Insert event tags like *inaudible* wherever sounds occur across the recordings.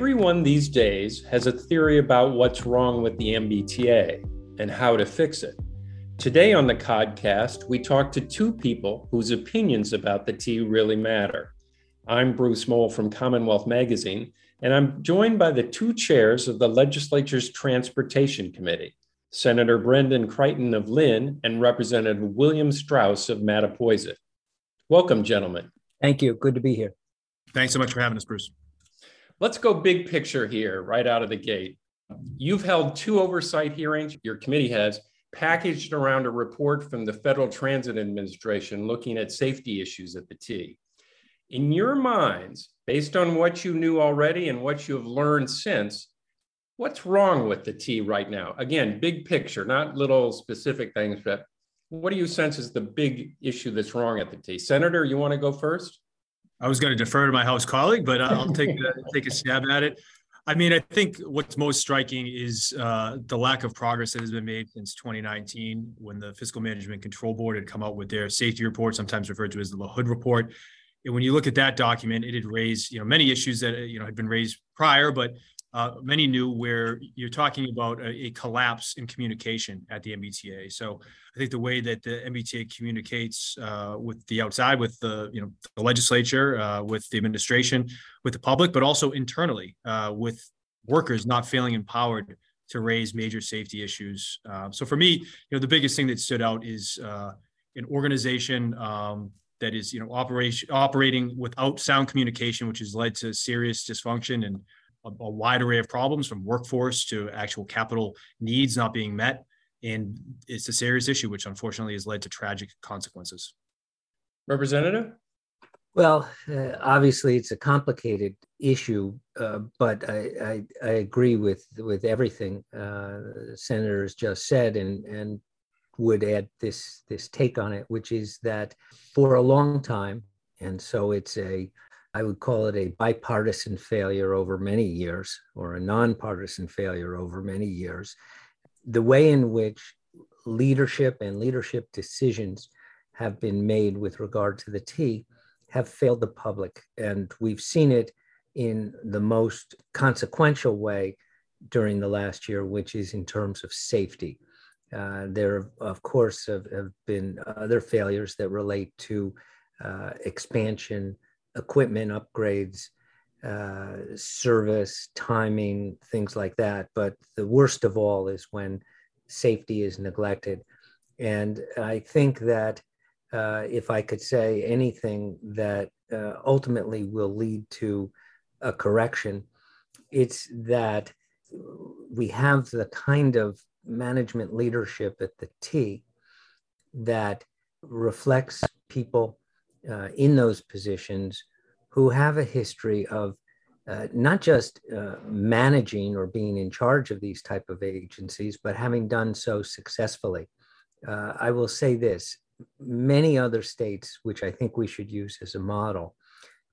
Everyone these days has a theory about what's wrong with the MBTA and how to fix it. Today on the podcast, we talk to two people whose opinions about the T really matter. I'm Bruce Mohl from Commonwealth Magazine, and I'm joined by the two chairs of the legislature's Transportation Committee, Senator Brendan Crighton of Lynn and Representative William Straus of Mattapoisett. Welcome, gentlemen. Thank you. Good to be here. Thanks so much for having us, Bruce. Let's go big picture here, right out of the gate. You've held two oversight hearings, your committee has, packaged around a report from the Federal Transit Administration looking at safety issues at the T. In your minds, based on what you knew already and what you have learned since, what's wrong with the T right now? Again, big picture, not little specific things, but what do you sense is the big issue that's wrong at the T? Senator, you want to go first? I was going to defer to my House colleague, but I'll *laughs* take a, take a stab at it. I mean, I think what's most striking is uh, the lack of progress that has been made since 2019, when the Fiscal Management Control Board had come out with their safety report, sometimes referred to as the LaHood report. And when you look at that document, it had raised, you know, many issues that you know had been raised prior, but uh, many knew where you're talking about a, a, collapse in communication at the MBTA. So I think the way that the MBTA communicates uh, with the outside, with the you know the legislature, uh, with the administration, with the public, but also internally uh, with workers not feeling empowered to raise major safety issues. Uh, so for me, you know, the biggest thing that stood out is uh, an organization. Um, that is, you know, operation operating without sound communication, which has led to serious dysfunction and a, a wide array of problems from workforce to actual capital needs not being met. And it's a serious issue, which unfortunately has led to tragic consequences. Representative? Well, uh, obviously, it's a complicated issue, uh, but I, I, I, agree with with everything uh, senators just said, and and would add this this take on it, which is that for a long time, and so it's a I would call it a bipartisan failure over many years or a nonpartisan failure over many years. The way in which leadership and leadership decisions have been made with regard to the T have failed the public. And we've seen it in the most consequential way during the last year, which is in terms of safety. Uh, there, of course, have, have, been other failures that relate to uh, expansion equipment upgrades, uh, service, timing, things like that. But the worst of all is when safety is neglected. And I think that uh, if I could say anything that uh, ultimately will lead to a correction, it's that we have the kind of management leadership at the T that reflects people uh, in those positions who have a history of uh, not just uh, managing or being in charge of these type of agencies, but having done so successfully. Uh, I will say this: many other states, which I think we should use as a model,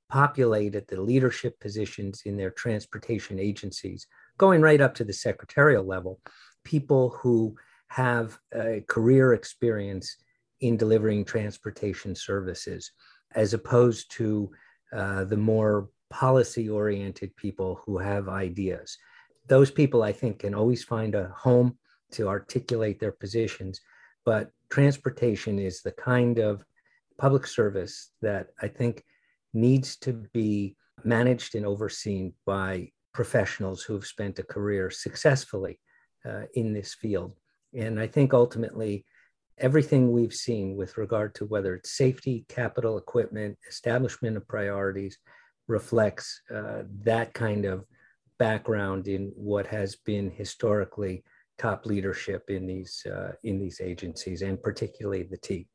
populate at the leadership positions in their transportation agencies, going right up to the secretarial level, people who have a career experience in delivering transportation services, as opposed to uh, the more policy oriented people who have ideas. Those people, I think, can always find a home to articulate their positions. But transportation is the kind of public service that I think needs to be managed and overseen by professionals who have spent a career successfully uh, in this field. And I think ultimately, everything we've seen with regard to whether it's safety, capital, equipment, establishment of priorities reflects uh, that kind of background in what has been historically top leadership in these uh, in these agencies and particularly the T.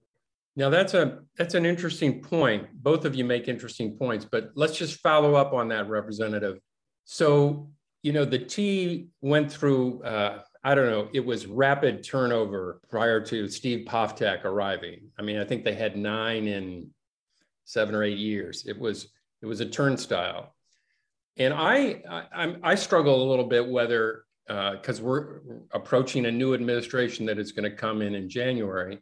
Now that's a that's an interesting point. Both of you make interesting points, but let's just follow up on that, Representative. So you know the T went through uh, I don't know, it was rapid turnover prior to Steve Poftak arriving. I mean, I think they had nine in seven or eight years. It was it was a turnstile, and I I, I struggle a little bit whether because uh, we're approaching a new administration that is going to come in in January,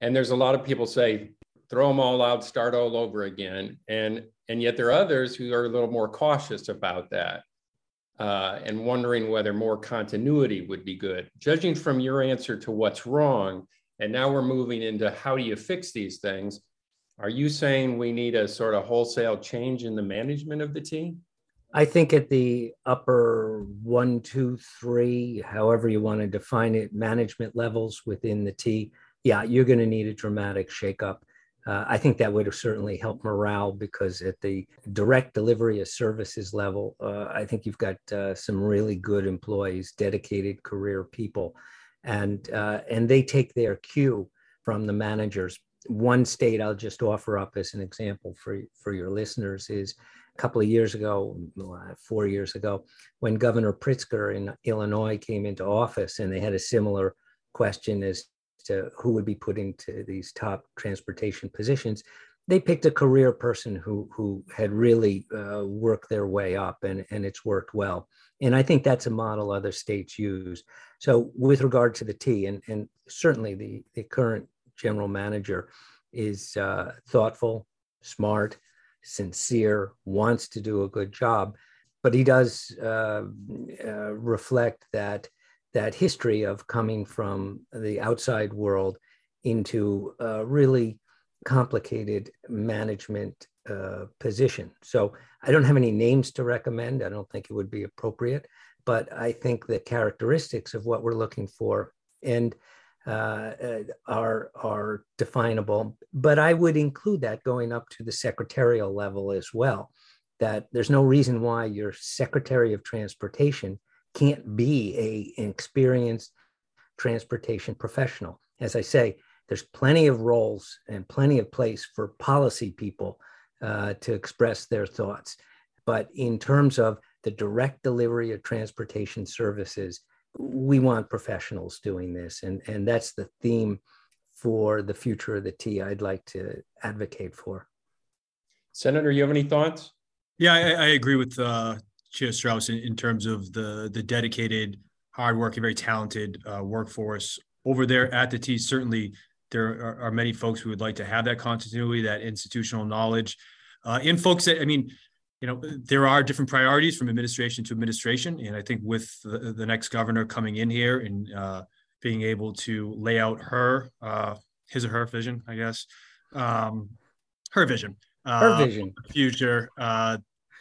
and there's a lot of people say throw them all out, start all over again, and and yet there are others who are a little more cautious about that. Uh, and wondering whether more continuity would be good. Judging from your answer to what's wrong, and now we're moving into how do you fix these things, are you saying we need a sort of wholesale change in the management of the team? I think at the upper one, two, three, however you want to define it, management levels within the T, yeah, you're going to need a dramatic shakeup. Uh, I think that would have certainly helped morale because at the direct delivery of services level, uh, I think you've got uh, some really good employees, dedicated career people, and uh, and they take their cue from the managers. One state I'll just offer up as an example for for your listeners is a couple of years ago, four years ago, when Governor Pritzker in Illinois came into office, and they had a similar question as to who would be put into these top transportation positions, they picked a career person who who had really uh, worked their way up, and and it's worked well. And I think that's a model other states use. So with regard to the T, and and certainly the the current general manager is uh, thoughtful, smart, sincere, wants to do a good job, but he does uh, uh reflect that that history of coming from the outside world into a really complicated management uh, position. So I don't have any names to recommend. I don't think it would be appropriate, but I think the characteristics of what we're looking for and uh, uh are are definable. But I would include that going up to the secretarial level as well. That there's no reason why your Secretary of Transportation can't be a, an experienced transportation professional. As I say, there's plenty of roles and plenty of place for policy people uh, to express their thoughts. But in terms of the direct delivery of transportation services, we want professionals doing this. And, and that's the theme for the future of the T I'd like to advocate for. Senator, you have any thoughts? Yeah, I, I agree with uh, Chair Straus in, in terms of the the dedicated, hardworking, very talented uh, workforce. Over there at the T. Certainly, there are, are, many folks who would like to have that continuity, that institutional knowledge, uh, and folks that I mean, you know, there are different priorities from administration to administration, and I think with the, the next governor coming in here and uh, being able to lay out her uh, his or her vision, I guess, um, her vision, her vision, future uh,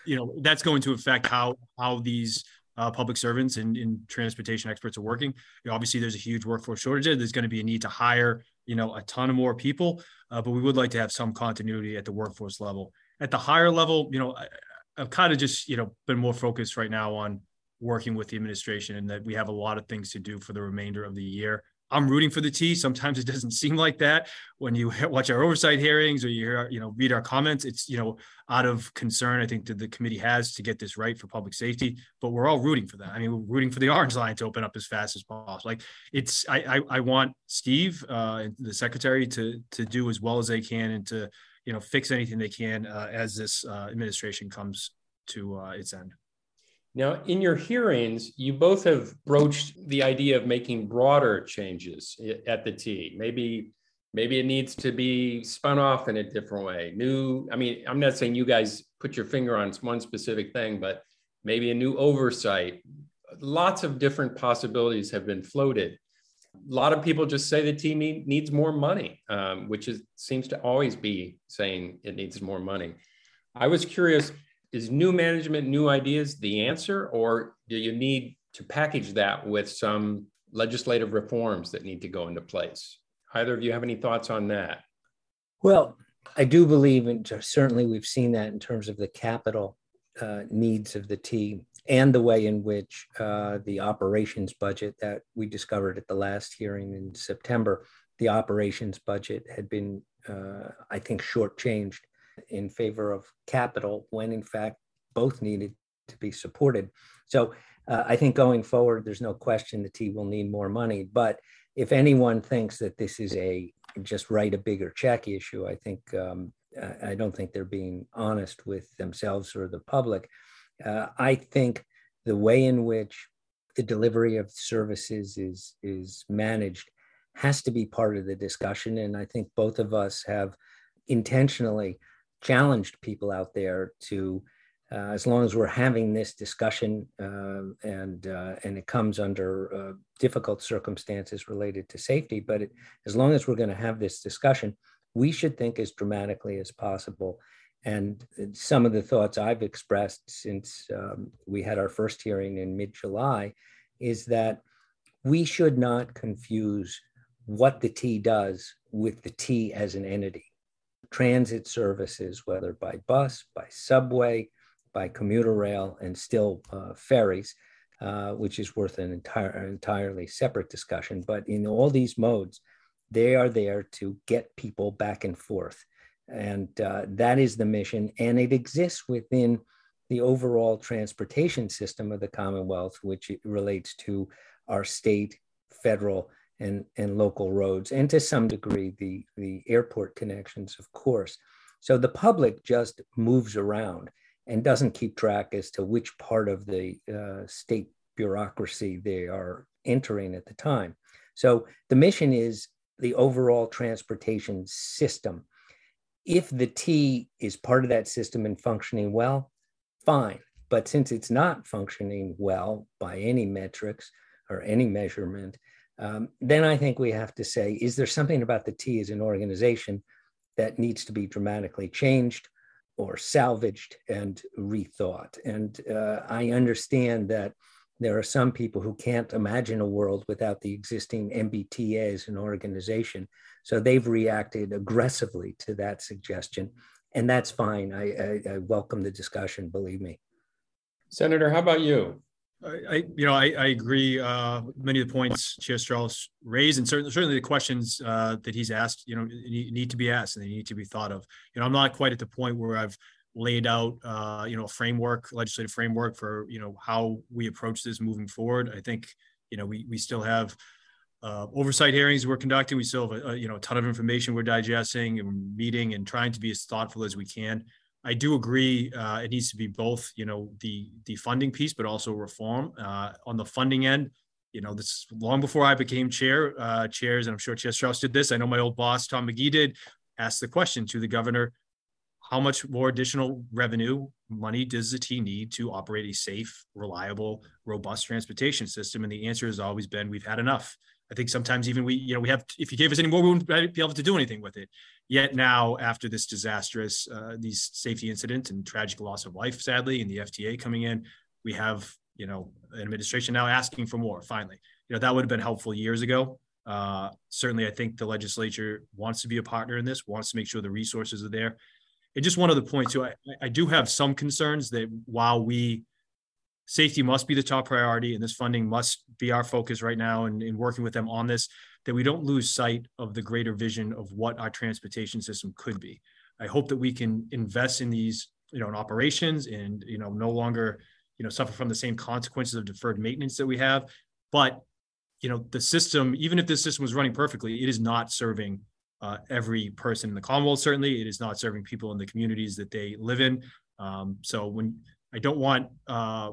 you know that's going to affect how how these uh, public servants and, and, transportation experts are working. You know, obviously, there's a huge workforce shortage. There's going to be a need to hire, you know, a ton of more people, uh, but we would like to have some continuity at the workforce level. At the higher level, you know, I, I've kind of just, you know, been more focused right now on working with the administration and that we have a lot of things to do for the remainder of the year. I'm rooting for the T. Sometimes it doesn't seem like that when you *laughs* watch our oversight hearings or you hear, you know, read our comments. It's, you know, out of concern, I think that the committee has to get this right for public safety, but we're all rooting for that. I mean, we're rooting for the *laughs* orange line to open up as fast as possible. Like it's, I, I, I want Steve, uh, the secretary to, to do as well as they can and to, you know, fix anything they can uh, as this uh, administration comes to uh, its end. Now, in your hearings, you both have broached the idea of making broader changes at the T. Maybe, maybe it needs to be spun off in a different way. New, I mean, I'm not saying you guys put your finger on one specific thing, but maybe a new oversight. Lots of different possibilities have been floated. A lot of people just say the team needs more money, um, which is seems to always be saying it needs more money. I was curious is new management, new ideas the answer, or do you need to package that with some legislative reforms that need to go into place? Either of you have any thoughts on that? Well, I do believe, and certainly we've seen that in terms of the capital uh, needs of the T and the way in which uh, the operations budget that we discovered at the last hearing in September, the operations budget had been, uh, I think, shortchanged in favor of capital when in fact both needed to be supported. So uh, I think going forward, there's no question the T will need more money. But if anyone thinks that this is a just write a bigger check issue, I think um, I don't think they're being honest with themselves or the public. Uh, I think the way in which the delivery of services is is managed has to be part of the discussion, and I think both of us have intentionally challenged people out there to uh, as long as we're having this discussion uh, and uh, and it comes under uh, difficult circumstances related to safety, but it, as long as we're going to have this discussion, we should think as dramatically as possible. And some of the thoughts I've expressed since um, we had our first hearing in mid-July is that we should not confuse what the T does with the T as an entity. Transit services, whether by bus, by subway, by commuter rail and still uh, ferries, uh, which is worth an entire entirely separate discussion. But in all these modes, they are there to get people back and forth, and uh, that is the mission. And it exists within the overall transportation system of the Commonwealth, which relates to our state, federal, and, and local roads, and to some degree the, the airport connections, of course. So the public just moves around and doesn't keep track as to which part of the uh, state bureaucracy they are entering at the time. So the mission is the overall transportation system. If the T is part of that system and functioning well, fine. But since it's not functioning well by any metrics or any measurement, um, then I think we have to say, is there something about the T as an organization that needs to be dramatically changed? or salvaged and rethought. And uh, I understand that there are some people who can't imagine a world without the existing MBTA as an organization. So they've reacted aggressively to that suggestion. And that's fine. I, I, I welcome the discussion, believe me. Senator, how about you? I, you know, I, I agree. Uh, many of the points Chair Straus raised, and certainly, certainly the questions uh, that he's asked, you know, need to be asked and they need to be thought of. You know, I'm not quite at the point where I've laid out, uh, you know, a framework, legislative framework for, you know, how we approach this moving forward. I think, you know, we we still have uh, oversight hearings we're conducting. We still have a, a, you know a ton of information we're digesting and meeting and trying to be as thoughtful as we can. I do agree. Uh, it needs to be both, you know, the the funding piece, but also reform uh, on the funding end. You know, this long before I became chair, uh, chairs, and I'm sure Chair Straus did this. I know my old boss Tom McGee did. Ask the question to the governor: How much more additional revenue money does the T need to operate a safe, reliable, robust transportation system? And the answer has always been, we've had enough. I think sometimes even we, you know, we have, if you gave us any more, we wouldn't be able to do anything with it. Yet now, after this disastrous, uh, these safety incident and tragic loss of life, sadly, and the FTA coming in, we have, you know, an administration now asking for more. Finally, you know, that would have been helpful years ago. Uh, certainly, I think the legislature wants to be a partner in this, wants to make sure the resources are there. And just one other point too, I, I do have some concerns that while we safety must be the top priority and this funding must be our focus right now and in, in, working with them on this that we don't lose sight of the greater vision of what our transportation system could be. I hope that we can invest in these you know in operations and you know no longer you know suffer from the same consequences of deferred maintenance that we have. But you know the system even if this system was running perfectly it is not serving uh, every person in the commonwealth certainly. It is not serving people in the communities that they live in. Um, so when i don't want uh,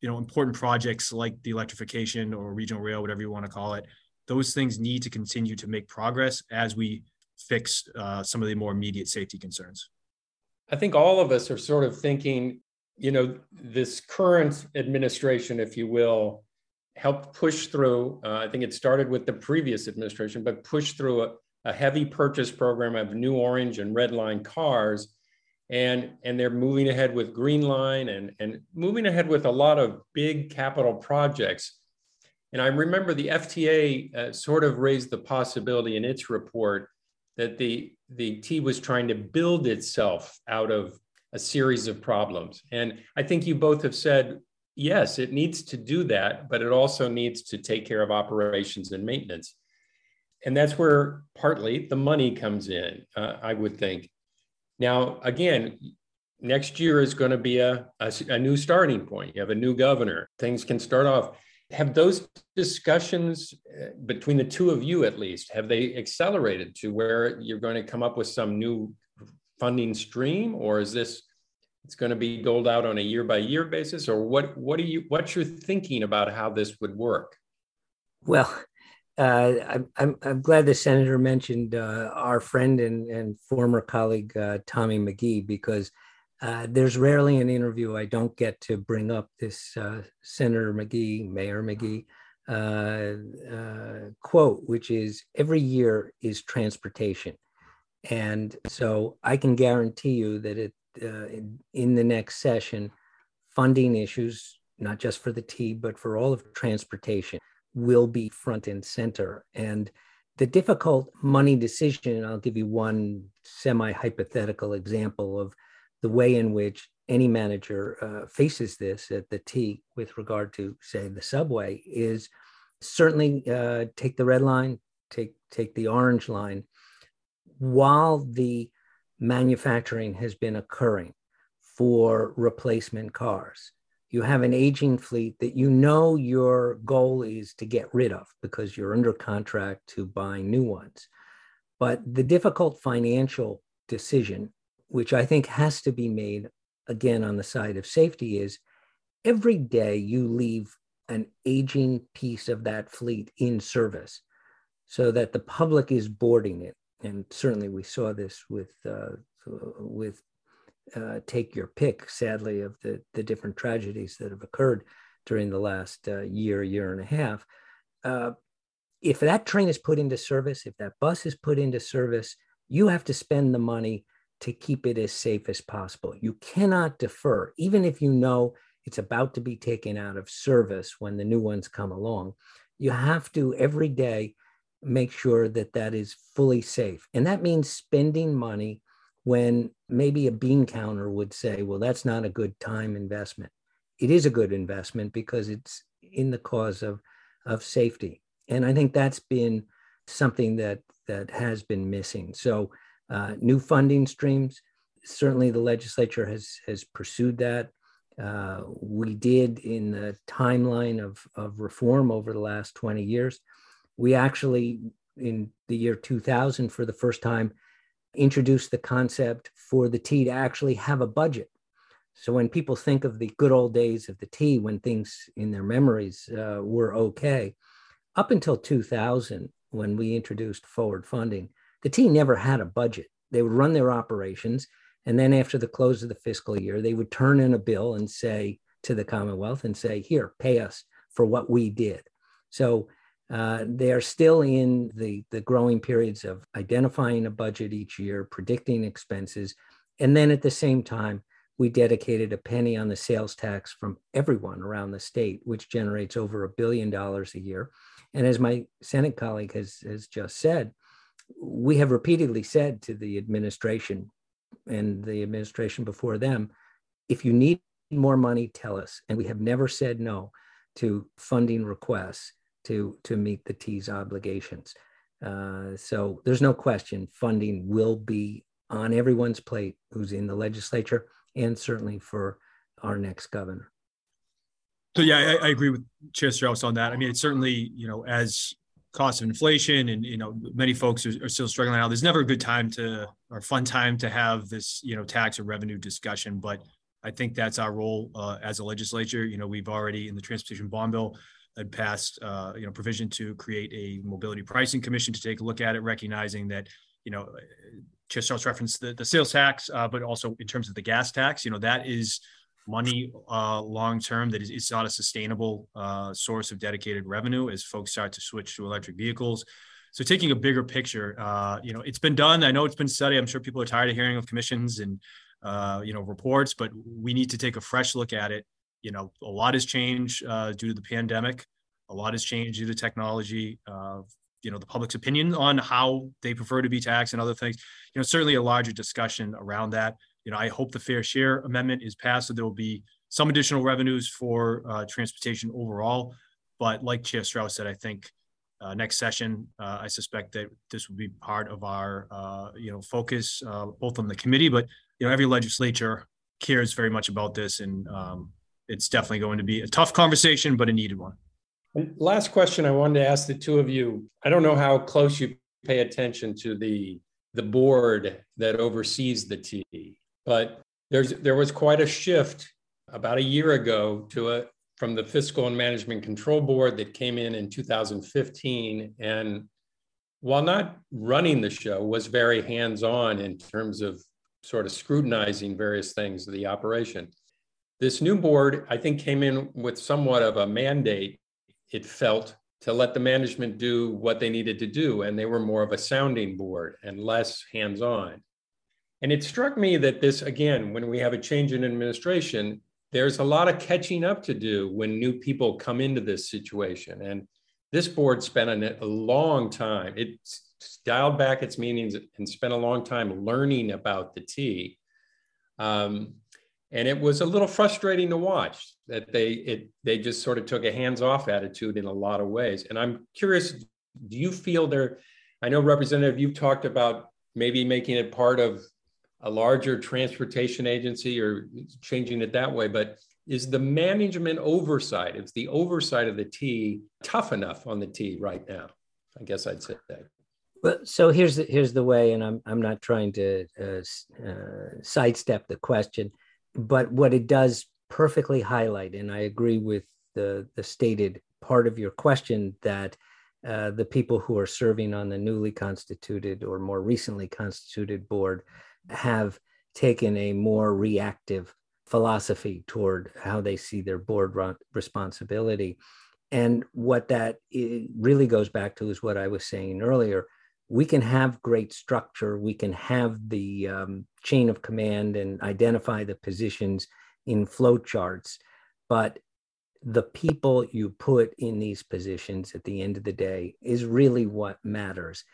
you know important projects like the electrification or regional rail whatever you want to call it those things need to continue to make progress as we fix uh, some of the more immediate safety concerns. I think all of us are sort of thinking you know this current administration if you will helped push through uh, i think it started with the previous administration but pushed through a, a heavy purchase program of new orange and red line cars and and they're moving ahead with green line and and moving ahead with a lot of big capital projects. And i remember the fta uh, sort of raised the possibility in its report that the the t was trying to build itself out of a series of problems. And i think you both have said yes it needs to do that but it also needs to take care of operations and maintenance. And that's where partly the money comes in uh, i would think now, again, next year is going to be a, a, a, new starting point. You have a new governor. Things can start off. Have those discussions uh, between the two of you, at least, have they accelerated to where you're going to come up with some new funding stream, or is this it's going to be doled out on a year by year basis, or what? What are you? What's your thinking about how this would work? Well, uh, I'm, I'm glad the senator mentioned uh, our friend and, and former colleague uh, Tommy McGee because Uh, there's rarely an interview I don't get to bring up this uh, Senator McGee, Mayor McGee uh, quote, which is every year is transportation. And so I can guarantee you that it, in the next session, funding issues, not just for the T, but for all of transportation, will be front and center. And the difficult money decision, I'll give you one semi hypothetical example of the way in which any manager uh, faces this at the T with regard to, say, the subway is certainly uh, take the red line, take take the orange line, while the manufacturing has been occurring for replacement cars. You have an aging fleet that you know your goal is to get rid of because you're under contract to buy new ones. But the difficult financial decision which I think has to be made again on the side of safety, is every day you leave an aging piece of that fleet in service so that the public is boarding it. And certainly we saw this with, uh, with uh, take your pick, sadly, of the, the different tragedies that have occurred during the last uh, year, year and a half. Uh, if that train is put into service, if that bus is put into service, you have to spend the money to keep it as safe as possible. You cannot defer, even if you know it's about to be taken out of service when the new ones come along. You have to every day make sure that that is fully safe. And that means spending money when maybe a bean counter would say, well, that's not a good time investment. It is a good investment because it's in the cause of, of safety. And I think that's been something that that has been missing. So uh, new funding streams. Certainly, the legislature has has pursued that. Uh, we did in the timeline of, of reform over the last 20 years. We actually, in the year 2000, for the first time, introduced the concept for the T to actually have a budget. So when people think of the good old days of the T, when things in their memories uh, were okay, up until 2000, when we introduced forward funding, the T never had a budget. They would run their operations. And then after the close of the fiscal year, they would turn in a bill and say to the Commonwealth and say, here, pay us for what we did. So uh, they are still in the, the growing periods of identifying a budget each year, predicting expenses. And then at the same time, we dedicated a penny on the sales tax from everyone around the state, which generates over a billion dollars a year. And as my Senate colleague has, has just said, we have repeatedly said to the administration and the administration before them if you need more money, tell us. And we have never said no to funding requests to, to meet the T's obligations. Uh, so there's no question funding will be on everyone's plate who's in the legislature and certainly for our next governor. So yeah, I, I agree with Chair Straus on that. I mean, it's certainly, you know, as cost of inflation and you know many folks are, are, still struggling now there's never a good time to or fun time to have this you know tax or revenue discussion but i think that's our role uh, as a legislature you know we've already in the transportation bond bill had passed uh, you know provision to create a mobility pricing commission to take a look at it recognizing that you know just starts reference the, the sales tax uh, but also in terms of the gas tax you know that is money uh, long term that is it's not a sustainable uh, source of dedicated revenue as folks start to switch to electric vehicles. So taking a bigger picture, uh, you know, it's been done. I know it's been studied. I'm sure people are tired of hearing of commissions and uh, you know reports, but we need to take a fresh look at it. You know, a lot has changed uh, due to the pandemic. A lot has changed due to technology. Uh, you know the public's opinion on how they prefer to be taxed and other things you know certainly a larger discussion around that you know, I hope the fair share amendment is passed, so there will be some additional revenues for uh, transportation overall. But like Chair Straus said, I think uh, next session, uh, I suspect that this will be part of our, uh, you know, focus uh, both on the committee, but you know, every legislature cares very much about this, and um, it's definitely going to be a tough conversation, but a needed one. And last question I wanted to ask the two of you. I don't know how close you pay attention to the the board that oversees the T. But there's there was quite a shift about a year ago to a from the Fiscal and Management Control Board that came in in 2015 and while not running the show was very hands-on in terms of sort of scrutinizing various things of the operation. This new board, I think, came in with somewhat of a mandate, it felt, to let the management do what they needed to do. And they were more of a sounding board and less hands on. And it struck me that this, again, when we have a change in administration, there's a lot of catching up to do when new people come into this situation. And this board spent a, long time, it dialed back its meetings and spent a long time learning about the T. Um, and it was a little frustrating to watch that they it they just sort of took a hands-off attitude in a lot of ways. And I'm curious, do you feel there? I know, Representative, you've talked about maybe making it part of a larger transportation agency or changing it that way, but is the management oversight, is the oversight of the T tough enough on the T right now? I guess I'd say that. Well, so here's the, here's the way, and I'm I'm not trying to uh, uh, sidestep the question, but what it does perfectly highlight, and I agree with the the stated part of your question that uh, the people who are serving on the newly constituted or more recently constituted board have taken a more reactive philosophy toward how they see their board responsibility. And what that really goes back to is what I was saying earlier. We can have great structure, we can have the um, chain of command and identify the positions in flow charts, but the people you put in these positions at the end of the day is really what matters.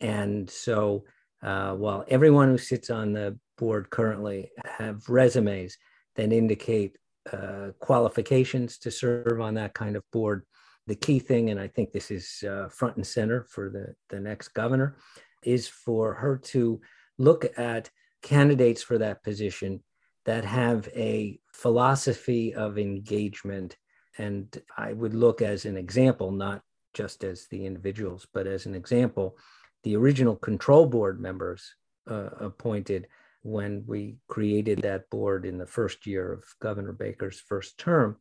And so uh, while everyone who sits on the board currently have resumes that indicate uh, qualifications to serve on that kind of board, the key thing, and I think this is uh, front and center for the, the next governor, is for her to look at candidates for that position that have a philosophy of engagement. And I would look as an example, not just as the individuals, but as an example, the original control board members uh, appointed when we created that board in the first year of Governor Baker's first term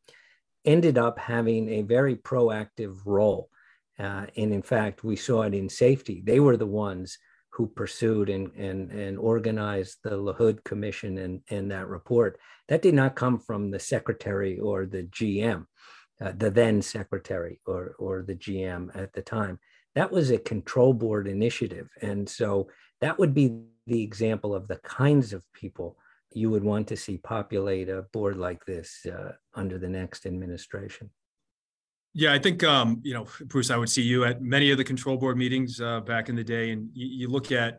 ended up having a very proactive role. Uh, and in fact, we saw it in safety. They were the ones who pursued and, and, and organized the LaHood Commission and, and that report. That did not come from the secretary or the GM, uh, the then secretary or, or the GM at the time that was a control board initiative. And so that would be the example of the kinds of people you would want to see populate a board like this uh, under the next administration. Yeah, I think um, you know, Bruce. I would see you at many of the control board meetings uh, back in the day, and you, you, look at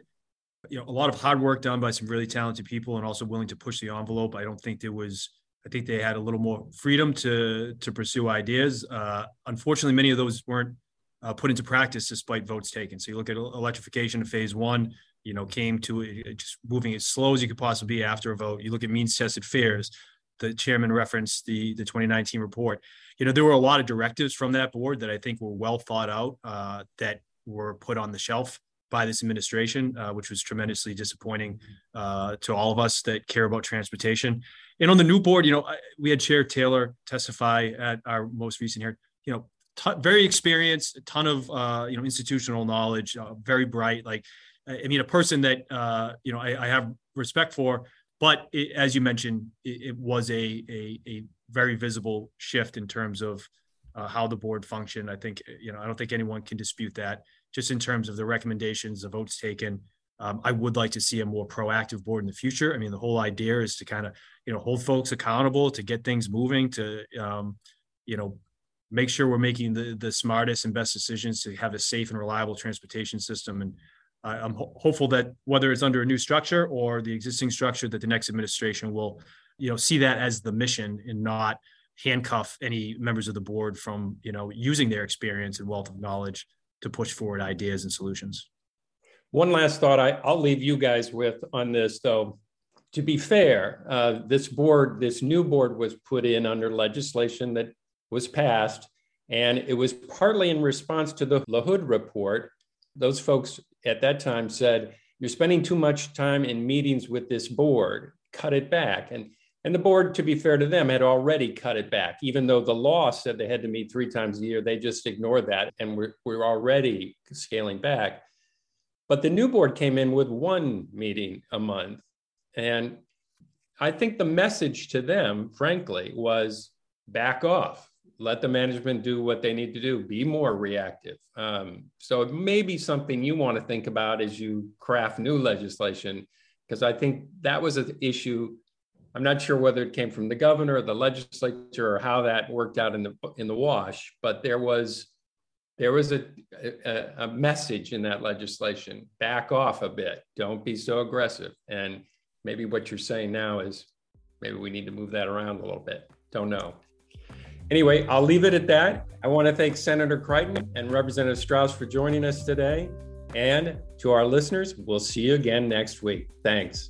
you know a lot of hard work done by some really talented people, and also willing to push the envelope. I don't think there was. I think they had a little more freedom to to pursue ideas. Uh, unfortunately, many of those weren't uh, put into practice despite votes taken. So you look at electrification of phase one, you know, came to it, just moving as slow as you could possibly be after a vote. You look at means tested fares. The chairman referenced the the 2019 report. You know, there were a lot of directives from that board that I think were well thought out uh, that were put on the shelf by this administration, uh, which was tremendously disappointing uh, to all of us that care about transportation. And on the new board, you know, we had Chair Taylor testify at our most recent hearing. You know, t- very experienced, a ton of uh, you know institutional knowledge, uh, very bright. Like, I mean, a person that uh, you know I, I have respect for. But it, as you mentioned, it, it was a, a, a very visible shift in terms of uh, how the board functioned. I think you know I don't think anyone can dispute that. Just in terms of the recommendations, the votes taken, um, I would like to see a more proactive board in the future. I mean, the whole idea is to kind of, you know, hold folks accountable, to get things moving, to, um, you know, make sure we're making the, the smartest and best decisions to have a safe and reliable transportation system. And I, am ho- hopeful that whether it's under a new structure or the existing structure, that the next administration will, you know, see that as the mission and not handcuff any members of the board from, you know, using their experience and wealth of knowledge to push forward ideas and solutions. One last thought I, I'll leave you guys with on this, though. To be fair, uh, this board, this new board was put in under legislation that was passed. And it was partly in response to the LaHood report. Those folks at that time said, You're spending too much time in meetings with this board, cut it back. And, and the board, to be fair to them, had already cut it back. Even though the law said they had to meet three times a year, they just ignored that. And we're, we're already scaling back. But the new board came in with one meeting a month. And I think the message to them, frankly, was back off. Let the management do what they need to do. Be more reactive. Um, so it may be something you want to think about as you craft new legislation, because I think that was an issue. I'm not sure whether it came from the governor or the legislature or how that worked out in the in the wash, but there was there was a, a, a message in that legislation. Back off a bit. Don't be so aggressive. And maybe what you're saying now is maybe we need to move that around a little bit. Don't know. Anyway, I'll leave it at that. I want to thank Senator Crighton and Representative Straus for joining us today. And to our listeners, we'll see you again next week. Thanks.